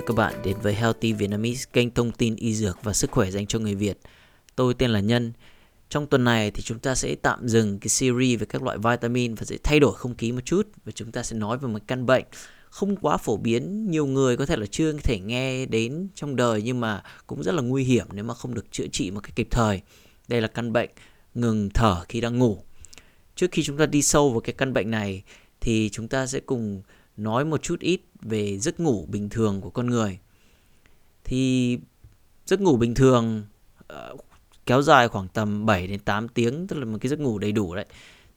và các bạn đến với Healthy Vietnamese, kênh thông tin y dược và sức khỏe dành cho người Việt. Tôi tên là Nhân. Trong tuần này thì chúng ta sẽ tạm dừng cái series về các loại vitamin và sẽ thay đổi không khí một chút và chúng ta sẽ nói về một căn bệnh không quá phổ biến, nhiều người có thể là chưa thể nghe đến trong đời nhưng mà cũng rất là nguy hiểm nếu mà không được chữa trị một cách kịp thời. Đây là căn bệnh ngừng thở khi đang ngủ. Trước khi chúng ta đi sâu vào cái căn bệnh này thì chúng ta sẽ cùng nói một chút ít về giấc ngủ bình thường của con người. Thì giấc ngủ bình thường uh, kéo dài khoảng tầm 7 đến 8 tiếng tức là một cái giấc ngủ đầy đủ đấy.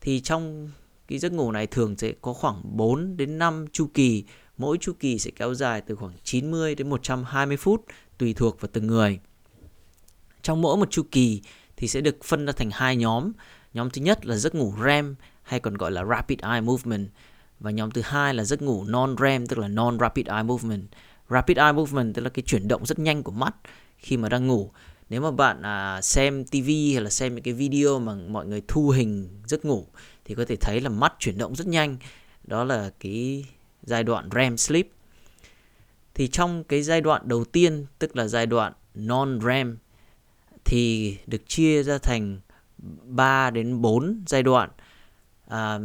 Thì trong cái giấc ngủ này thường sẽ có khoảng 4 đến 5 chu kỳ, mỗi chu kỳ sẽ kéo dài từ khoảng 90 đến 120 phút tùy thuộc vào từng người. Trong mỗi một chu kỳ thì sẽ được phân ra thành hai nhóm. Nhóm thứ nhất là giấc ngủ REM hay còn gọi là Rapid Eye Movement và nhóm thứ hai là giấc ngủ non-REM tức là non-Rapid Eye Movement. Rapid Eye Movement tức là cái chuyển động rất nhanh của mắt khi mà đang ngủ. Nếu mà bạn à, xem TV hay là xem những cái video mà mọi người thu hình giấc ngủ thì có thể thấy là mắt chuyển động rất nhanh. Đó là cái giai đoạn REM sleep. Thì trong cái giai đoạn đầu tiên tức là giai đoạn non-REM thì được chia ra thành 3 đến 4 giai đoạn. À,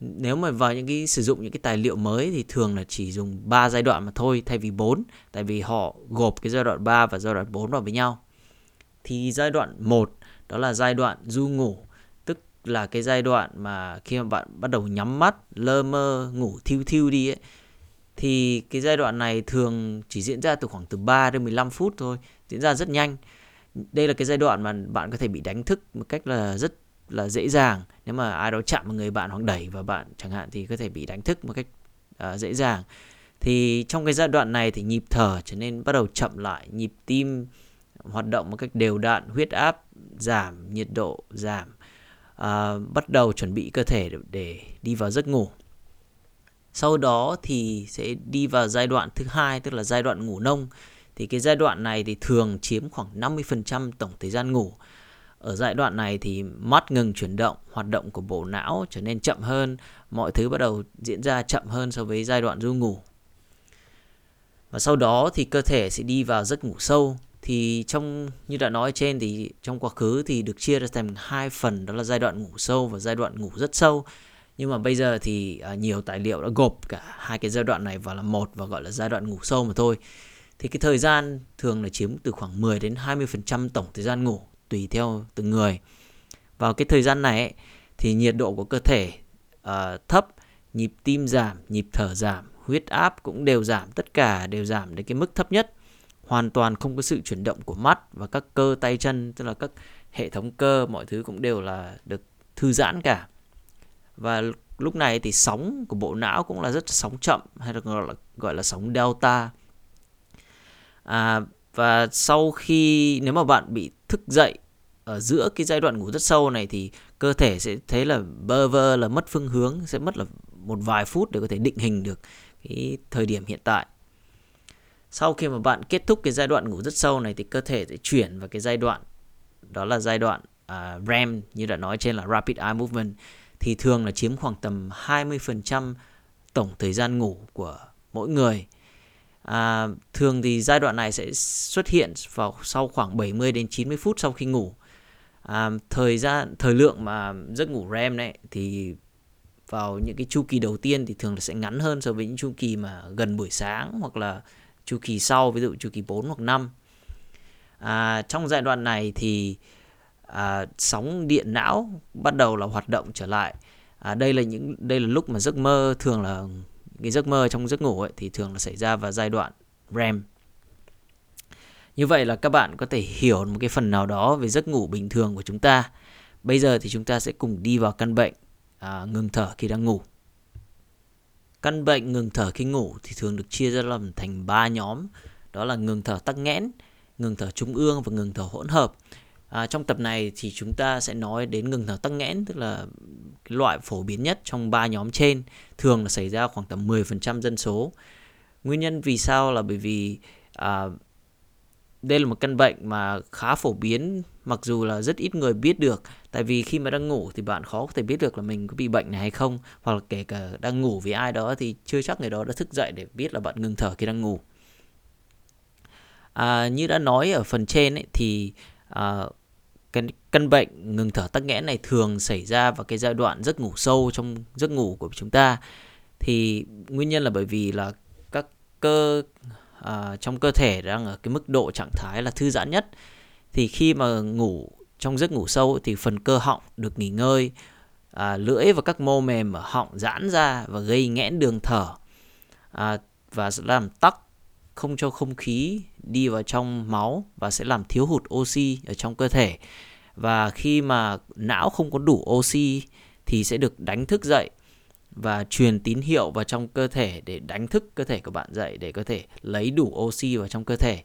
nếu mà vào những cái sử dụng những cái tài liệu mới thì thường là chỉ dùng 3 giai đoạn mà thôi thay vì 4 tại vì họ gộp cái giai đoạn 3 và giai đoạn 4 vào với nhau. Thì giai đoạn 1 đó là giai đoạn du ngủ, tức là cái giai đoạn mà khi mà bạn bắt đầu nhắm mắt, lơ mơ, ngủ thiêu thiêu đi ấy thì cái giai đoạn này thường chỉ diễn ra từ khoảng từ 3 đến 15 phút thôi, diễn ra rất nhanh. Đây là cái giai đoạn mà bạn có thể bị đánh thức một cách là rất là dễ dàng. Nếu mà ai đó chạm vào người bạn hoặc đẩy vào bạn chẳng hạn thì có thể bị đánh thức một cách uh, dễ dàng. Thì trong cái giai đoạn này thì nhịp thở trở nên bắt đầu chậm lại nhịp tim hoạt động một cách đều đặn huyết áp giảm nhiệt độ giảm uh, bắt đầu chuẩn bị cơ thể để, để đi vào giấc ngủ. Sau đó thì sẽ đi vào giai đoạn thứ hai tức là giai đoạn ngủ nông. Thì cái giai đoạn này thì thường chiếm khoảng 50% tổng thời gian ngủ. Ở giai đoạn này thì mắt ngừng chuyển động, hoạt động của bộ não trở nên chậm hơn, mọi thứ bắt đầu diễn ra chậm hơn so với giai đoạn du ngủ. Và sau đó thì cơ thể sẽ đi vào giấc ngủ sâu. Thì trong như đã nói trên thì trong quá khứ thì được chia ra thành hai phần đó là giai đoạn ngủ sâu và giai đoạn ngủ rất sâu. Nhưng mà bây giờ thì à, nhiều tài liệu đã gộp cả hai cái giai đoạn này vào là một và gọi là giai đoạn ngủ sâu mà thôi thì cái thời gian thường là chiếm từ khoảng 10 đến 20% tổng thời gian ngủ tùy theo từng người. Vào cái thời gian này ấy, thì nhiệt độ của cơ thể uh, thấp, nhịp tim giảm, nhịp thở giảm, huyết áp cũng đều giảm, tất cả đều giảm đến cái mức thấp nhất. Hoàn toàn không có sự chuyển động của mắt và các cơ tay chân, tức là các hệ thống cơ, mọi thứ cũng đều là được thư giãn cả. Và lúc này thì sóng của bộ não cũng là rất sóng chậm hay là gọi là gọi là sóng delta à, và sau khi nếu mà bạn bị thức dậy ở giữa cái giai đoạn ngủ rất sâu này thì cơ thể sẽ thấy là bơ vơ là mất phương hướng sẽ mất là một vài phút để có thể định hình được cái thời điểm hiện tại. Sau khi mà bạn kết thúc cái giai đoạn ngủ rất sâu này thì cơ thể sẽ chuyển vào cái giai đoạn đó là giai đoạn uh, REM như đã nói trên là Rapid Eye Movement thì thường là chiếm khoảng tầm 20% tổng thời gian ngủ của mỗi người. À, thường thì giai đoạn này sẽ xuất hiện vào sau khoảng 70 đến 90 phút sau khi ngủ. À, thời gian thời lượng mà giấc ngủ REM này thì vào những cái chu kỳ đầu tiên thì thường là sẽ ngắn hơn so với những chu kỳ mà gần buổi sáng hoặc là chu kỳ sau ví dụ chu kỳ 4 hoặc 5. À, trong giai đoạn này thì à, sóng điện não bắt đầu là hoạt động trở lại. À, đây là những đây là lúc mà giấc mơ thường là cái giấc mơ trong giấc ngủ ấy, thì thường là xảy ra vào giai đoạn REM. Như vậy là các bạn có thể hiểu một cái phần nào đó về giấc ngủ bình thường của chúng ta. Bây giờ thì chúng ta sẽ cùng đi vào căn bệnh à, ngừng thở khi đang ngủ. Căn bệnh ngừng thở khi ngủ thì thường được chia ra làm thành 3 nhóm. Đó là ngừng thở tắc nghẽn, ngừng thở trung ương và ngừng thở hỗn hợp. À, trong tập này thì chúng ta sẽ nói đến ngừng thở tắc nghẽn tức là cái loại phổ biến nhất trong ba nhóm trên thường là xảy ra khoảng tầm 10% dân số. Nguyên nhân vì sao là bởi vì à, đây là một căn bệnh mà khá phổ biến mặc dù là rất ít người biết được tại vì khi mà đang ngủ thì bạn khó có thể biết được là mình có bị bệnh này hay không hoặc là kể cả đang ngủ với ai đó thì chưa chắc người đó đã thức dậy để biết là bạn ngừng thở khi đang ngủ À, như đã nói ở phần trên ấy, thì à, cái căn bệnh ngừng thở tắc nghẽn này thường xảy ra vào cái giai đoạn giấc ngủ sâu trong giấc ngủ của chúng ta. Thì nguyên nhân là bởi vì là các cơ à, trong cơ thể đang ở cái mức độ trạng thái là thư giãn nhất. Thì khi mà ngủ trong giấc ngủ sâu thì phần cơ họng được nghỉ ngơi à, lưỡi và các mô mềm ở họng giãn ra và gây nghẽn đường thở. À, và làm tắc không cho không khí đi vào trong máu và sẽ làm thiếu hụt oxy ở trong cơ thể. Và khi mà não không có đủ oxy thì sẽ được đánh thức dậy và truyền tín hiệu vào trong cơ thể để đánh thức cơ thể của bạn dậy để có thể lấy đủ oxy vào trong cơ thể.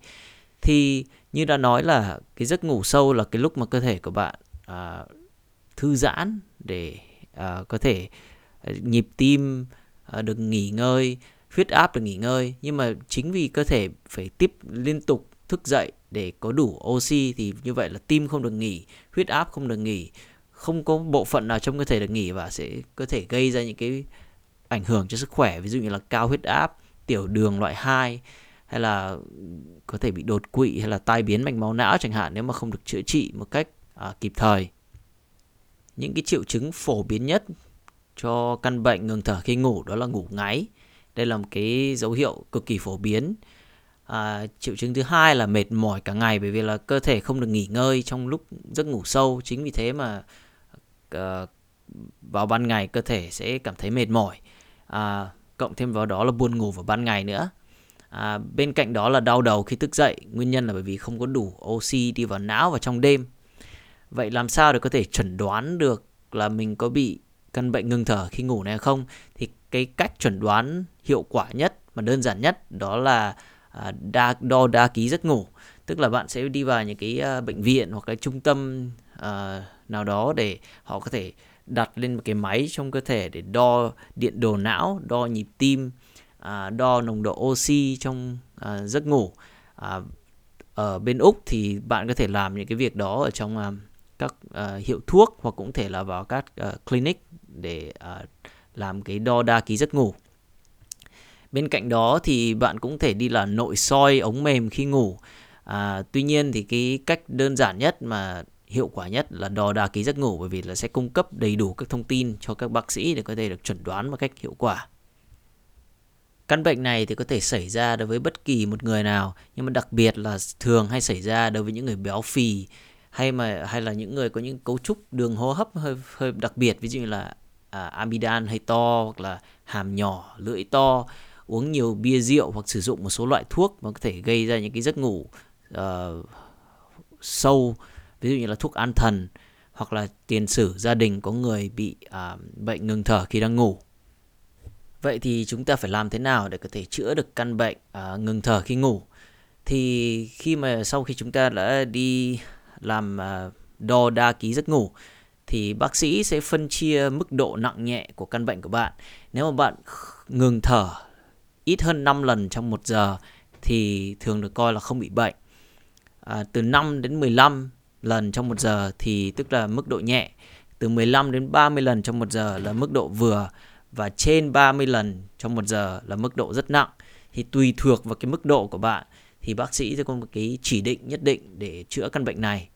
Thì như đã nói là cái giấc ngủ sâu là cái lúc mà cơ thể của bạn à, thư giãn để à, có thể à, nhịp tim à, được nghỉ ngơi huyết áp được nghỉ ngơi. Nhưng mà chính vì cơ thể phải tiếp liên tục thức dậy để có đủ oxy thì như vậy là tim không được nghỉ huyết áp không được nghỉ không có bộ phận nào trong cơ thể được nghỉ và sẽ có thể gây ra những cái ảnh hưởng cho sức khỏe. Ví dụ như là cao huyết áp tiểu đường loại 2 hay là có thể bị đột quỵ hay là tai biến mạch máu não chẳng hạn nếu mà không được chữa trị một cách à, kịp thời. Những cái triệu chứng phổ biến nhất cho căn bệnh ngừng thở khi ngủ đó là ngủ ngáy đây là một cái dấu hiệu cực kỳ phổ biến. À, triệu chứng thứ hai là mệt mỏi cả ngày bởi vì là cơ thể không được nghỉ ngơi trong lúc giấc ngủ sâu. Chính vì thế mà à, vào ban ngày cơ thể sẽ cảm thấy mệt mỏi. À, cộng thêm vào đó là buồn ngủ vào ban ngày nữa. À, bên cạnh đó là đau đầu khi thức dậy. Nguyên nhân là bởi vì không có đủ oxy đi vào não vào trong đêm. Vậy làm sao để có thể chẩn đoán được là mình có bị căn bệnh ngừng thở khi ngủ này không, thì cái cách chuẩn đoán hiệu quả nhất mà đơn giản nhất đó là à, đa, đo đa ký giấc ngủ. Tức là bạn sẽ đi vào những cái à, bệnh viện hoặc cái trung tâm à, nào đó để họ có thể đặt lên một cái máy trong cơ thể để đo điện đồ não, đo nhịp tim đo nồng độ oxy trong giấc ngủ. Ở bên úc thì bạn có thể làm những cái việc đó ở trong các hiệu thuốc hoặc cũng thể là vào các clinic để à, làm cái đo đa ký giấc ngủ. Bên cạnh đó thì bạn cũng thể đi là nội soi ống mềm khi ngủ. À, tuy nhiên thì cái cách đơn giản nhất mà hiệu quả nhất là đo đa ký giấc ngủ bởi vì là sẽ cung cấp đầy đủ các thông tin cho các bác sĩ để có thể được chuẩn đoán một cách hiệu quả. Căn bệnh này thì có thể xảy ra đối với bất kỳ một người nào, nhưng mà đặc biệt là thường hay xảy ra đối với những người béo phì hay mà hay là những người có những cấu trúc đường hô hấp hơi hơi đặc biệt, ví dụ như là à, amidan hay to hoặc là hàm nhỏ, lưỡi to uống nhiều bia rượu hoặc sử dụng một số loại thuốc mà có thể gây ra những cái giấc ngủ uh, sâu ví dụ như là thuốc an thần hoặc là tiền sử gia đình có người bị uh, bệnh ngừng thở khi đang ngủ. Vậy thì chúng ta phải làm thế nào để có thể chữa được căn bệnh uh, ngừng thở khi ngủ? Thì khi mà sau khi chúng ta đã đi làm uh, đo đa ký giấc ngủ thì bác sĩ sẽ phân chia mức độ nặng nhẹ của căn bệnh của bạn nếu mà bạn ngừng thở ít hơn 5 lần trong 1 giờ thì thường được coi là không bị bệnh. À, từ 5 đến 15 lần trong 1 giờ thì tức là mức độ nhẹ. Từ 15 đến 30 lần trong 1 giờ là mức độ vừa và trên 30 lần trong 1 giờ là mức độ rất nặng. Thì tùy thuộc vào cái mức độ của bạn thì bác sĩ sẽ có một cái chỉ định nhất định để chữa căn bệnh này.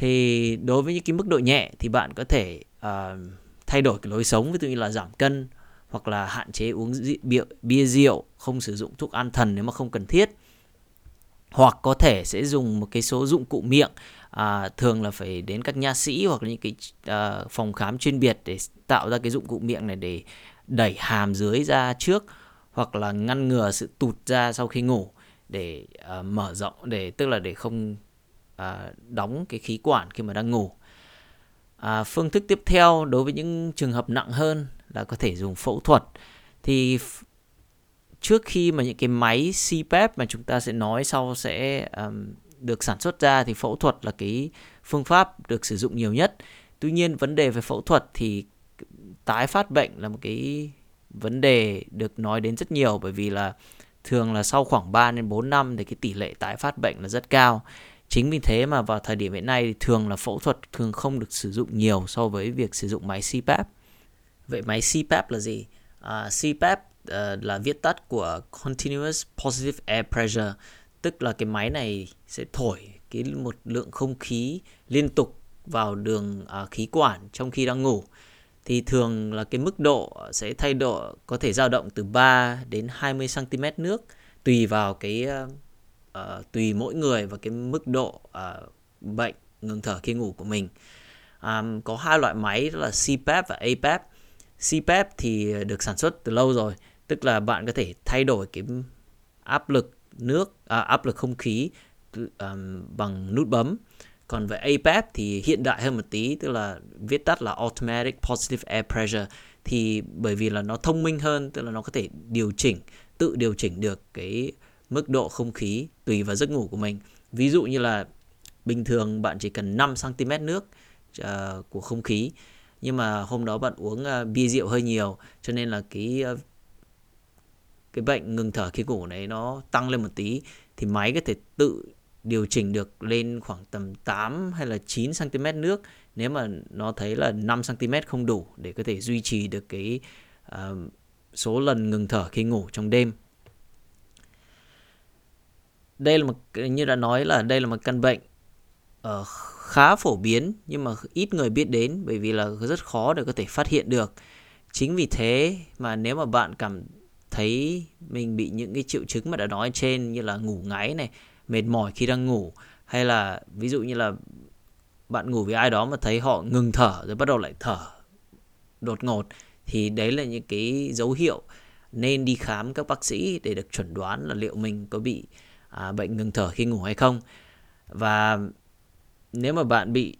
Thì đối với những cái mức độ nhẹ thì bạn có thể uh, thay đổi cái lối sống ví dụ như là giảm cân hoặc là hạn chế uống bia, bia rượu, không sử dụng thuốc an thần nếu mà không cần thiết. Hoặc có thể sẽ dùng một cái số dụng cụ miệng à, thường là phải đến các nha sĩ hoặc là những cái à, phòng khám chuyên biệt để tạo ra cái dụng cụ miệng này để đẩy hàm dưới ra trước hoặc là ngăn ngừa sự tụt ra sau khi ngủ để à, mở rộng để tức là để không à, đóng cái khí quản khi mà đang ngủ. À, phương thức tiếp theo đối với những trường hợp nặng hơn là có thể dùng phẫu thuật thì trước khi mà những cái máy CPAP mà chúng ta sẽ nói sau sẽ um, được sản xuất ra thì phẫu thuật là cái phương pháp được sử dụng nhiều nhất. Tuy nhiên vấn đề về phẫu thuật thì tái phát bệnh là một cái vấn đề được nói đến rất nhiều bởi vì là thường là sau khoảng 3 đến 4 năm thì cái tỷ lệ tái phát bệnh là rất cao. Chính vì thế mà vào thời điểm hiện nay thì thường là phẫu thuật thường không được sử dụng nhiều so với việc sử dụng máy CPAP. Vậy máy CPAP là gì? Uh, CPAP uh, là viết tắt của Continuous Positive Air Pressure, tức là cái máy này sẽ thổi cái một lượng không khí liên tục vào đường uh, khí quản trong khi đang ngủ thì thường là cái mức độ sẽ thay đổi có thể dao động từ 3 đến 20 cm nước tùy vào cái uh, Ờ, tùy mỗi người và cái mức độ uh, bệnh ngừng thở khi ngủ của mình. Um, có hai loại máy đó là CPAP và APAP. CPAP thì được sản xuất từ lâu rồi, tức là bạn có thể thay đổi cái áp lực nước, à, áp lực không khí um, bằng nút bấm còn về APAP thì hiện đại hơn một tí tức là viết tắt là automatic positive air pressure thì bởi vì là nó thông minh hơn tức là nó có thể điều chỉnh tự điều chỉnh được cái mức độ không khí tùy vào giấc ngủ của mình. Ví dụ như là bình thường bạn chỉ cần 5 cm nước uh, của không khí. Nhưng mà hôm đó bạn uống uh, bia rượu hơi nhiều cho nên là cái uh, cái bệnh ngừng thở khi ngủ này nó tăng lên một tí. Thì máy có thể tự điều chỉnh được lên khoảng tầm 8 hay là 9 cm nước nếu mà nó thấy là 5 cm không đủ để có thể duy trì được cái uh, số lần ngừng thở khi ngủ trong đêm. Đây là một như đã nói là đây là một căn bệnh uh, khá phổ biến nhưng mà ít người biết đến bởi vì là rất khó để có thể phát hiện được. Chính vì thế mà nếu mà bạn cảm thấy mình bị những cái triệu chứng mà đã nói trên như là ngủ ngáy này mệt mỏi khi đang ngủ hay là ví dụ như là bạn ngủ với ai đó mà thấy họ ngừng thở rồi bắt đầu lại thở đột ngột thì đấy là những cái dấu hiệu nên đi khám các bác sĩ để được chuẩn đoán là liệu mình có bị à, bệnh ngừng thở khi ngủ hay không và nếu mà bạn bị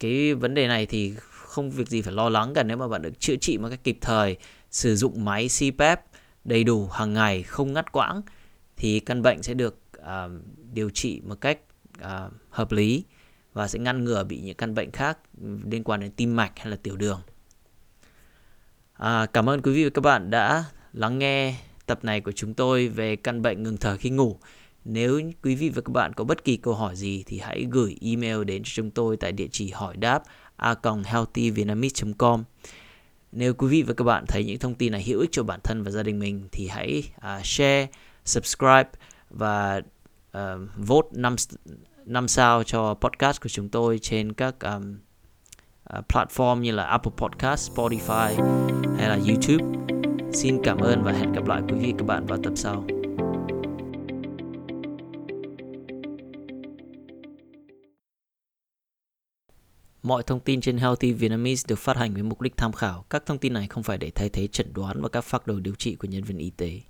cái vấn đề này thì không việc gì phải lo lắng cả nếu mà bạn được chữa trị một cách kịp thời sử dụng máy CPAP đầy đủ hàng ngày không ngắt quãng thì căn bệnh sẽ được uh, điều trị một cách uh, hợp lý và sẽ ngăn ngừa bị những căn bệnh khác liên quan đến tim mạch hay là tiểu đường. À, cảm ơn quý vị và các bạn đã lắng nghe tập này của chúng tôi về căn bệnh ngừng thở khi ngủ. Nếu quý vị và các bạn có bất kỳ câu hỏi gì thì hãy gửi email đến cho chúng tôi tại địa chỉ hỏi đáp a healthyvietnamese.com. Nếu quý vị và các bạn thấy những thông tin này hữu ích cho bản thân và gia đình mình thì hãy uh, share, subscribe và uh, vote 5 5 sao cho podcast của chúng tôi trên các um, uh, platform như là Apple Podcast, Spotify hay là YouTube. Xin cảm ơn và hẹn gặp lại quý vị và các bạn vào tập sau. Mọi thông tin trên Healthy Vietnamese được phát hành với mục đích tham khảo. Các thông tin này không phải để thay thế chẩn đoán và các phác đồ điều trị của nhân viên y tế.